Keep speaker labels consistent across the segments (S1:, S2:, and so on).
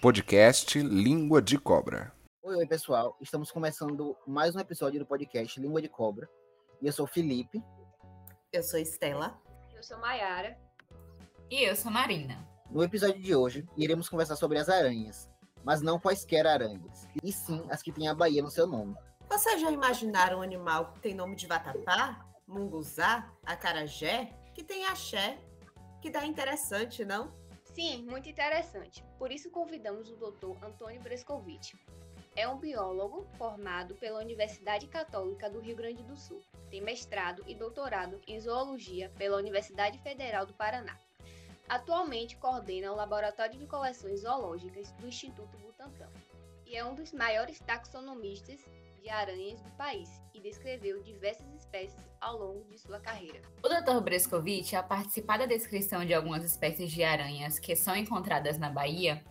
S1: Podcast Língua de Cobra.
S2: Oi, oi, pessoal. Estamos começando mais um episódio do podcast Língua de Cobra. E eu sou o Felipe.
S3: Eu sou Estela.
S4: Eu sou Maiara.
S5: E eu sou Marina.
S2: No episódio de hoje, iremos conversar sobre as aranhas, mas não quaisquer aranhas, e sim as que têm a Bahia no seu nome.
S3: Vocês já imaginaram um animal que tem nome de vatapá, munguzá, acarajé, que tem axé, que dá interessante, não?
S4: Sim, muito interessante. Por isso convidamos o Dr. Antônio Brescovitch. É um biólogo formado pela Universidade Católica do Rio Grande do Sul. Tem mestrado e doutorado em zoologia pela Universidade Federal do Paraná. Atualmente coordena o Laboratório de Coleções Zoológicas do Instituto Butantan e é um dos maiores taxonomistas de aranhas do país e descreveu diversas espécies ao longo de sua carreira.
S5: O Dr. Brescovitch, ao participar da descrição de algumas espécies de aranhas que são encontradas na Bahia,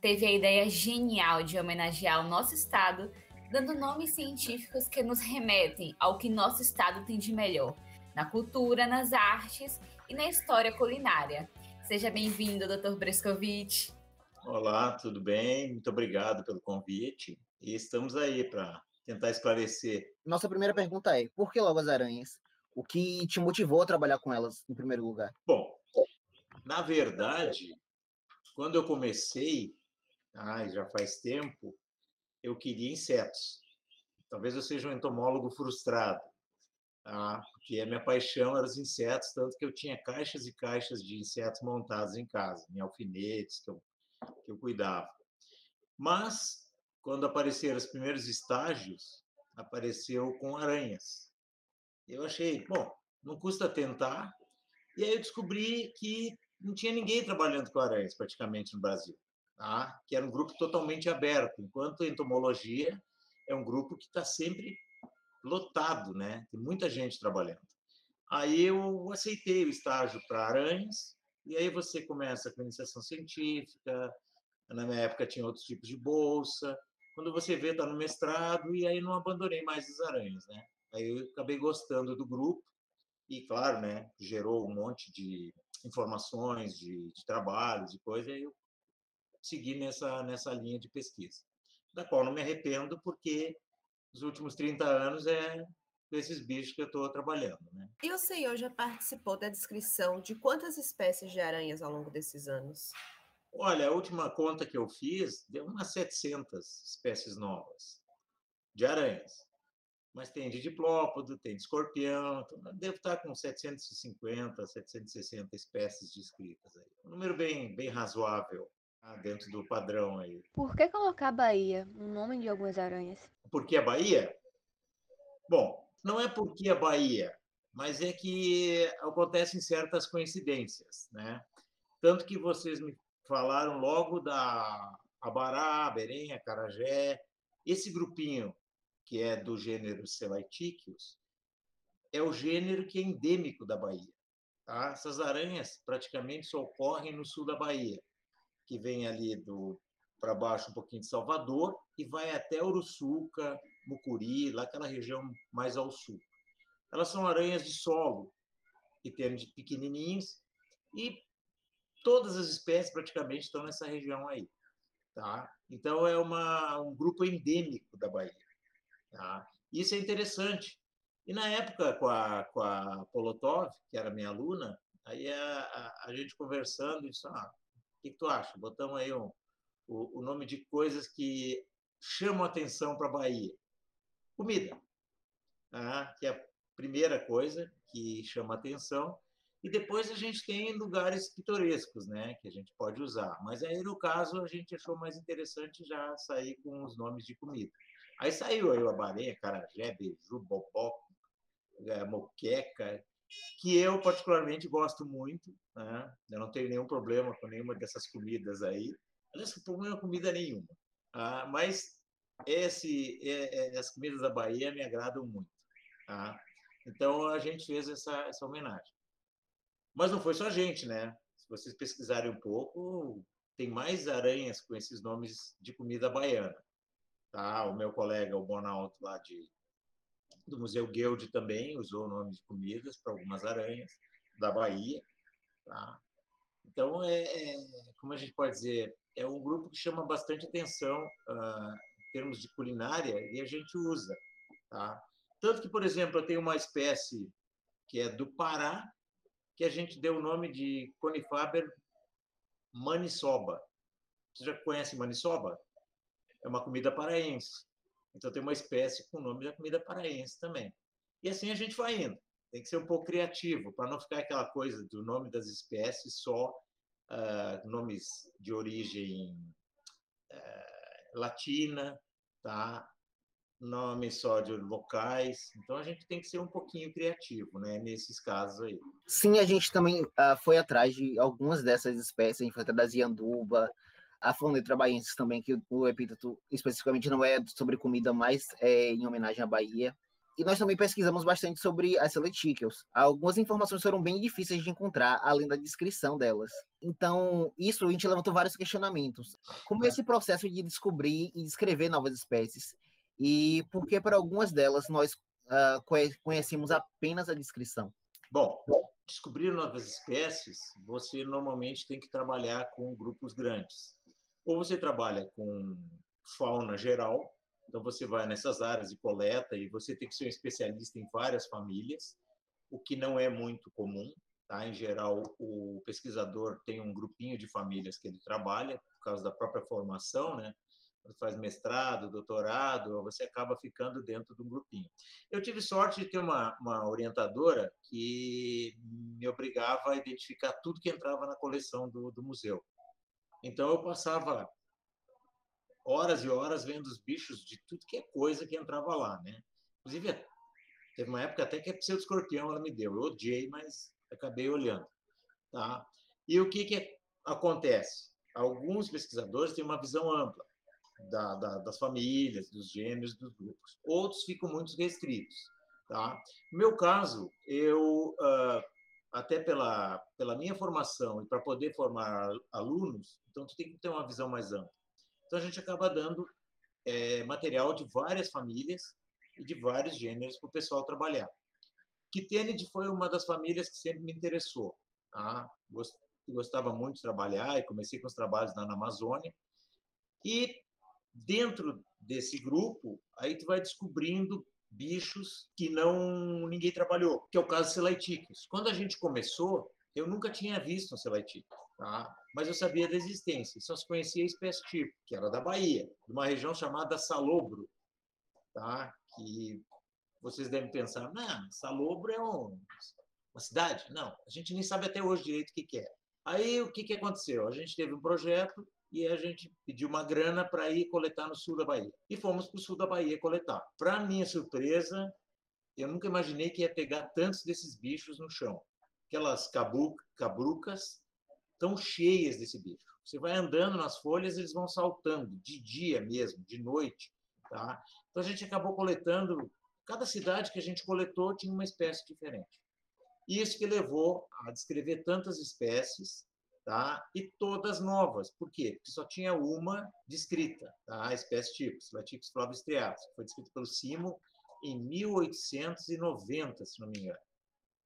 S5: teve a ideia genial de homenagear o nosso estado, dando nomes científicos que nos remetem ao que nosso estado tem de melhor, na cultura, nas artes e na história culinária. Seja bem-vindo, Dr. Brescovitch.
S6: Olá, tudo bem? Muito obrigado pelo convite. E estamos aí para tentar esclarecer.
S2: Nossa primeira pergunta é: por que logo as aranhas? O que te motivou a trabalhar com elas em primeiro lugar?
S6: Bom, na verdade, quando eu comecei, ah, já faz tempo, eu queria insetos. Talvez eu seja um entomólogo frustrado, tá? porque a minha paixão era os insetos, tanto que eu tinha caixas e caixas de insetos montados em casa, em alfinetes que eu, que eu cuidava. Mas quando apareceram os primeiros estágios, apareceu com aranhas. Eu achei, bom, não custa tentar. E aí eu descobri que não tinha ninguém trabalhando com aranhas praticamente no Brasil, tá? que era um grupo totalmente aberto, enquanto a entomologia é um grupo que está sempre lotado, né? Tem muita gente trabalhando. Aí eu aceitei o estágio para aranhas, e aí você começa com iniciação científica, na minha época tinha outros tipos de bolsa, quando você vê, está no mestrado, e aí não abandonei mais as aranhas, né? Aí eu acabei gostando do grupo, e claro, né, gerou um monte de informações, de, de trabalhos e coisa, e eu segui nessa, nessa linha de pesquisa, da qual não me arrependo, porque os últimos 30 anos é desses bichos que eu estou trabalhando. Né?
S3: E o senhor já participou da descrição de quantas espécies de aranhas ao longo desses anos?
S6: Olha, a última conta que eu fiz deu umas 700 espécies novas de aranhas. Mas tem de diplópodo, tem de escorpião, então devo estar com 750, 760 espécies descritas aí. Um número bem, bem razoável tá, dentro do padrão aí.
S4: Por que colocar Bahia no nome de algumas aranhas?
S6: Por que a Bahia? Bom, não é porque a Bahia, mas é que acontecem certas coincidências, né? Tanto que vocês me falaram logo da Abará, Berém, Acarajé. Esse grupinho, que é do gênero Selaitíquios, é o gênero que é endêmico da Bahia. Tá? Essas aranhas praticamente só ocorrem no sul da Bahia, que vem ali do para baixo um pouquinho de Salvador e vai até Uruçuca, Mucuri, lá aquela região mais ao sul. Elas são aranhas de solo, que tem de pequenininhos e todas as espécies praticamente estão nessa região aí. Tá? Então, é uma, um grupo endêmico da Bahia. Tá? Isso é interessante. E na época, com a, com a Polotov, que era minha aluna, aí a, a, a gente conversando, disse, ah, o que, que, tu acha? Botamos aí um, o, o nome de coisas que chamam atenção para a Bahia. Comida, tá? que é a primeira coisa que chama atenção. E depois a gente tem lugares pitorescos, né, que a gente pode usar. Mas aí, no caso, a gente achou mais interessante já sair com os nomes de comida. Aí saiu aí o carajé, beiju, bobó, é, moqueca, que eu particularmente gosto muito. Né? Eu não tenho nenhum problema com nenhuma dessas comidas aí. Aliás, não problema comida nenhuma. Ah, mas esse, é, é, as comidas da Bahia me agradam muito. Tá? Então a gente fez essa, essa homenagem. Mas não foi só a gente, né? Se vocês pesquisarem um pouco, tem mais aranhas com esses nomes de comida baiana. Tá? O meu colega, o Bonaldo, lá de, do Museu Guild, também usou o nome de comidas para algumas aranhas da Bahia. Tá? Então, é, é, como a gente pode dizer, é um grupo que chama bastante atenção uh, em termos de culinária e a gente usa. Tá? Tanto que, por exemplo, eu tenho uma espécie que é do Pará, que a gente deu o nome de Conifaber maniçoba. Você já conhece maniçoba? É uma comida paraense. Então tem uma espécie com o nome da comida paraense também. E assim a gente vai indo. Tem que ser um pouco criativo, para não ficar aquela coisa do nome das espécies só uh, nomes de origem uh, latina, tá? Nomes só de locais. Então a gente tem que ser um pouquinho criativo, né? Nesses casos aí.
S2: Sim, a gente também uh, foi atrás de algumas dessas espécies, a gente foi atrás da zianduba, a Flonetra Baiensis também, que o epíteto especificamente não é sobre comida, mas é em homenagem à Bahia. E nós também pesquisamos bastante sobre as Seletíqueos. Algumas informações foram bem difíceis de encontrar, além da descrição delas. Então, isso a gente levantou vários questionamentos. Como é esse processo de descobrir e descrever novas espécies? E por que para algumas delas nós uh, conhecemos apenas a descrição?
S6: Bom, descobrir novas espécies, você normalmente tem que trabalhar com grupos grandes. Ou você trabalha com fauna geral, então você vai nessas áreas e coleta e você tem que ser um especialista em várias famílias, o que não é muito comum. Tá? Em geral, o pesquisador tem um grupinho de famílias que ele trabalha por causa da própria formação, né? Faz mestrado, doutorado, você acaba ficando dentro de um grupinho. Eu tive sorte de ter uma, uma orientadora que me obrigava a identificar tudo que entrava na coleção do, do museu. Então, eu passava horas e horas vendo os bichos de tudo que é coisa que entrava lá, né? Inclusive, teve uma época até que a pseudo-escorpião ela me deu. Eu odiei, mas acabei olhando, tá? E o que que acontece? Alguns pesquisadores têm uma visão ampla da, da, das famílias, dos gêneros, dos grupos. Outros ficam muito restritos. Tá? No meu caso, eu, uh, até pela, pela minha formação e para poder formar alunos, então tu tem que ter uma visão mais ampla. Então a gente acaba dando é, material de várias famílias e de vários gêneros para o pessoal trabalhar. Kittenid foi uma das famílias que sempre me interessou. Tá? Gostava muito de trabalhar e comecei com os trabalhos na Amazônia. E dentro desse grupo, aí tu vai descobrindo bichos que não ninguém trabalhou, que é o caso Selaiticus. Quando a gente começou, eu nunca tinha visto um Selaiticus, tá? mas eu sabia da existência, só se conhecia a espécie tipo, que era da Bahia, de uma região chamada Salobro, tá? que vocês devem pensar, não, Salobro é um, uma cidade? Não, a gente nem sabe até hoje direito o que, que é. Aí o que, que aconteceu? A gente teve um projeto e a gente pediu uma grana para ir coletar no sul da Bahia. E fomos para o sul da Bahia coletar. Para minha surpresa, eu nunca imaginei que ia pegar tantos desses bichos no chão. Aquelas cabrucas tão cheias desse bicho. Você vai andando nas folhas, eles vão saltando, de dia mesmo, de noite. Tá? Então a gente acabou coletando, cada cidade que a gente coletou tinha uma espécie diferente. Isso que levou a descrever tantas espécies tá? e todas novas. Por quê? Porque só tinha uma descrita, tá? a espécie tipo, Slaticus flavistriatus, que foi descrita pelo Simo em 1890, se não me engano.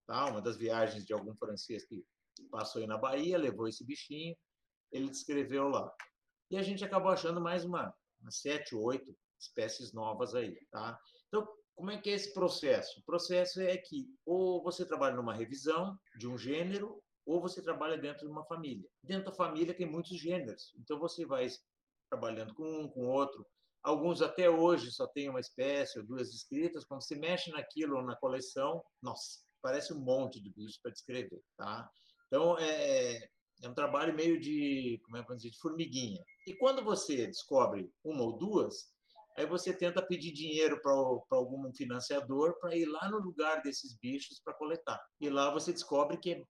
S6: Tá? Uma das viagens de algum francês que passou aí na Bahia, levou esse bichinho, ele descreveu lá. E a gente acabou achando mais uma, umas sete, oito espécies novas aí. Tá? Então, como é que é esse processo? O processo é que ou você trabalha numa revisão de um gênero, ou você trabalha dentro de uma família. Dentro da família tem muitos gêneros, então você vai trabalhando com um, com outro. Alguns até hoje só tem uma espécie ou duas descritas. Quando você mexe naquilo na coleção, nossa, parece um monte de bichos para descrever, tá? Então é, é um trabalho meio de, como é que dizer, de formiguinha. E quando você descobre uma ou duas, aí você tenta pedir dinheiro para algum financiador para ir lá no lugar desses bichos para coletar. E lá você descobre que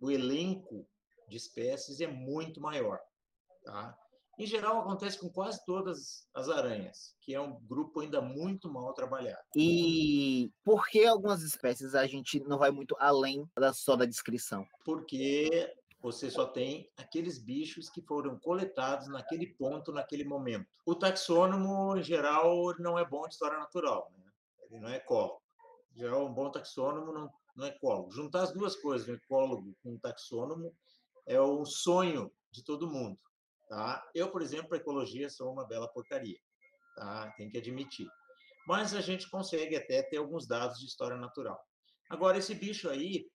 S6: o elenco de espécies é muito maior. Tá? Em geral, acontece com quase todas as aranhas, que é um grupo ainda muito mal trabalhado.
S2: E por que algumas espécies a gente não vai muito além da só da descrição?
S6: Porque você só tem aqueles bichos que foram coletados naquele ponto, naquele momento. O taxônomo, em geral, não é bom de história natural, né? ele não é ecólogo. Em geral, um bom taxônomo não, não é ecólogo. Juntar as duas coisas, um ecólogo com um taxônomo, é o sonho de todo mundo. Tá? Eu, por exemplo, para ecologia sou uma bela porcaria, tá? tem que admitir. Mas a gente consegue até ter alguns dados de história natural. Agora, esse bicho aí,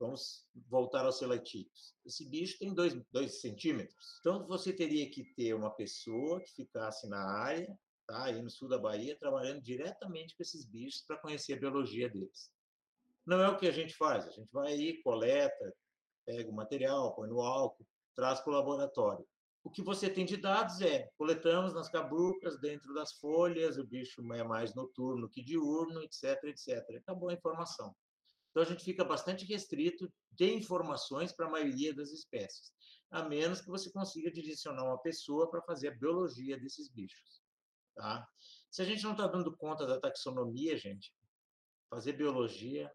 S6: vamos voltar aos seletídeos. Esse bicho tem dois, dois centímetros. Então, você teria que ter uma pessoa que ficasse na área, tá? aí no sul da Bahia, trabalhando diretamente com esses bichos para conhecer a biologia deles. Não é o que a gente faz. A gente vai aí, coleta, pega o material, põe no álcool, traz para o laboratório. O que você tem de dados é, coletamos nas cabrucas, dentro das folhas, o bicho é mais noturno que diurno, etc, etc. Acabou a informação. Então, a gente fica bastante restrito de informações para a maioria das espécies, a menos que você consiga direcionar uma pessoa para fazer a biologia desses bichos. Tá? Se a gente não está dando conta da taxonomia, gente, fazer biologia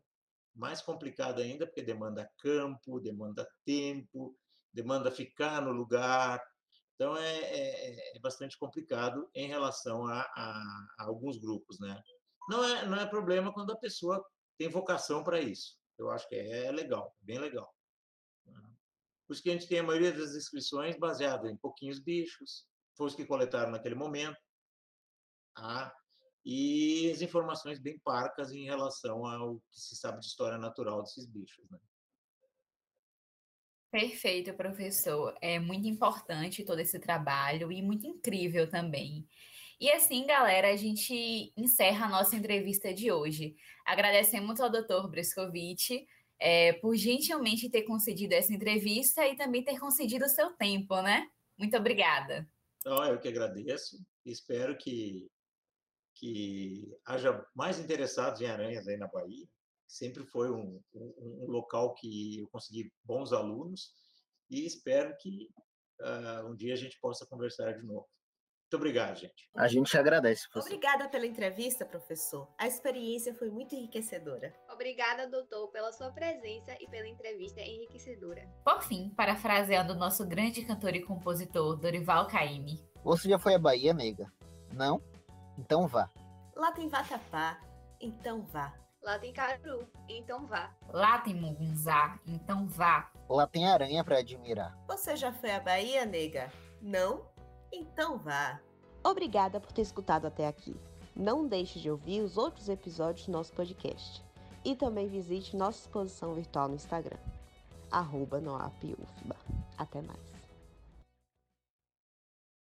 S6: mais complicado ainda, porque demanda campo, demanda tempo, demanda ficar no lugar, então, é, é, é bastante complicado em relação a, a, a, alguns grupos, né? Não é, não é problema quando a pessoa tem vocação para isso. Eu acho que é, é legal, bem legal. Né? Por isso que a gente tem a maioria das inscrições baseada em pouquinhos bichos, foi os que coletaram naquele momento, tá? E as informações bem parcas em relação ao que se sabe de história natural desses bichos. Né?
S5: Perfeito, professor. É muito importante todo esse trabalho e muito incrível também. E assim, galera, a gente encerra a nossa entrevista de hoje. Agradecemos ao Dr. Brescovitch é, por gentilmente ter concedido essa entrevista e também ter concedido o seu tempo, né? Muito obrigada.
S6: Então, eu que agradeço. Espero que, que haja mais interessados em aranhas aí na Bahia sempre foi um, um, um, local que eu consegui bons alunos e espero que uh, um dia a gente possa conversar de novo. Muito obrigado, gente.
S2: A gente agradece.
S3: Professor. Obrigada pela entrevista, professor. A experiência foi muito enriquecedora.
S4: Obrigada, doutor, pela sua presença e pela entrevista enriquecedora.
S5: Por fim, parafraseando o nosso grande cantor e compositor, Dorival Caymmi.
S2: Você já foi à Bahia, nega? Não? Então vá.
S3: Lá tem vatapá, então vá.
S4: Lá tem caru, então vá.
S5: Lá tem mugunzá, então vá.
S2: Lá tem aranha para admirar.
S3: Você já foi à Bahia, nega? Não? Então vá.
S7: Obrigada por ter escutado até aqui. Não deixe de ouvir os outros episódios do nosso podcast. E também visite nossa exposição virtual no Instagram, arroba Até mais.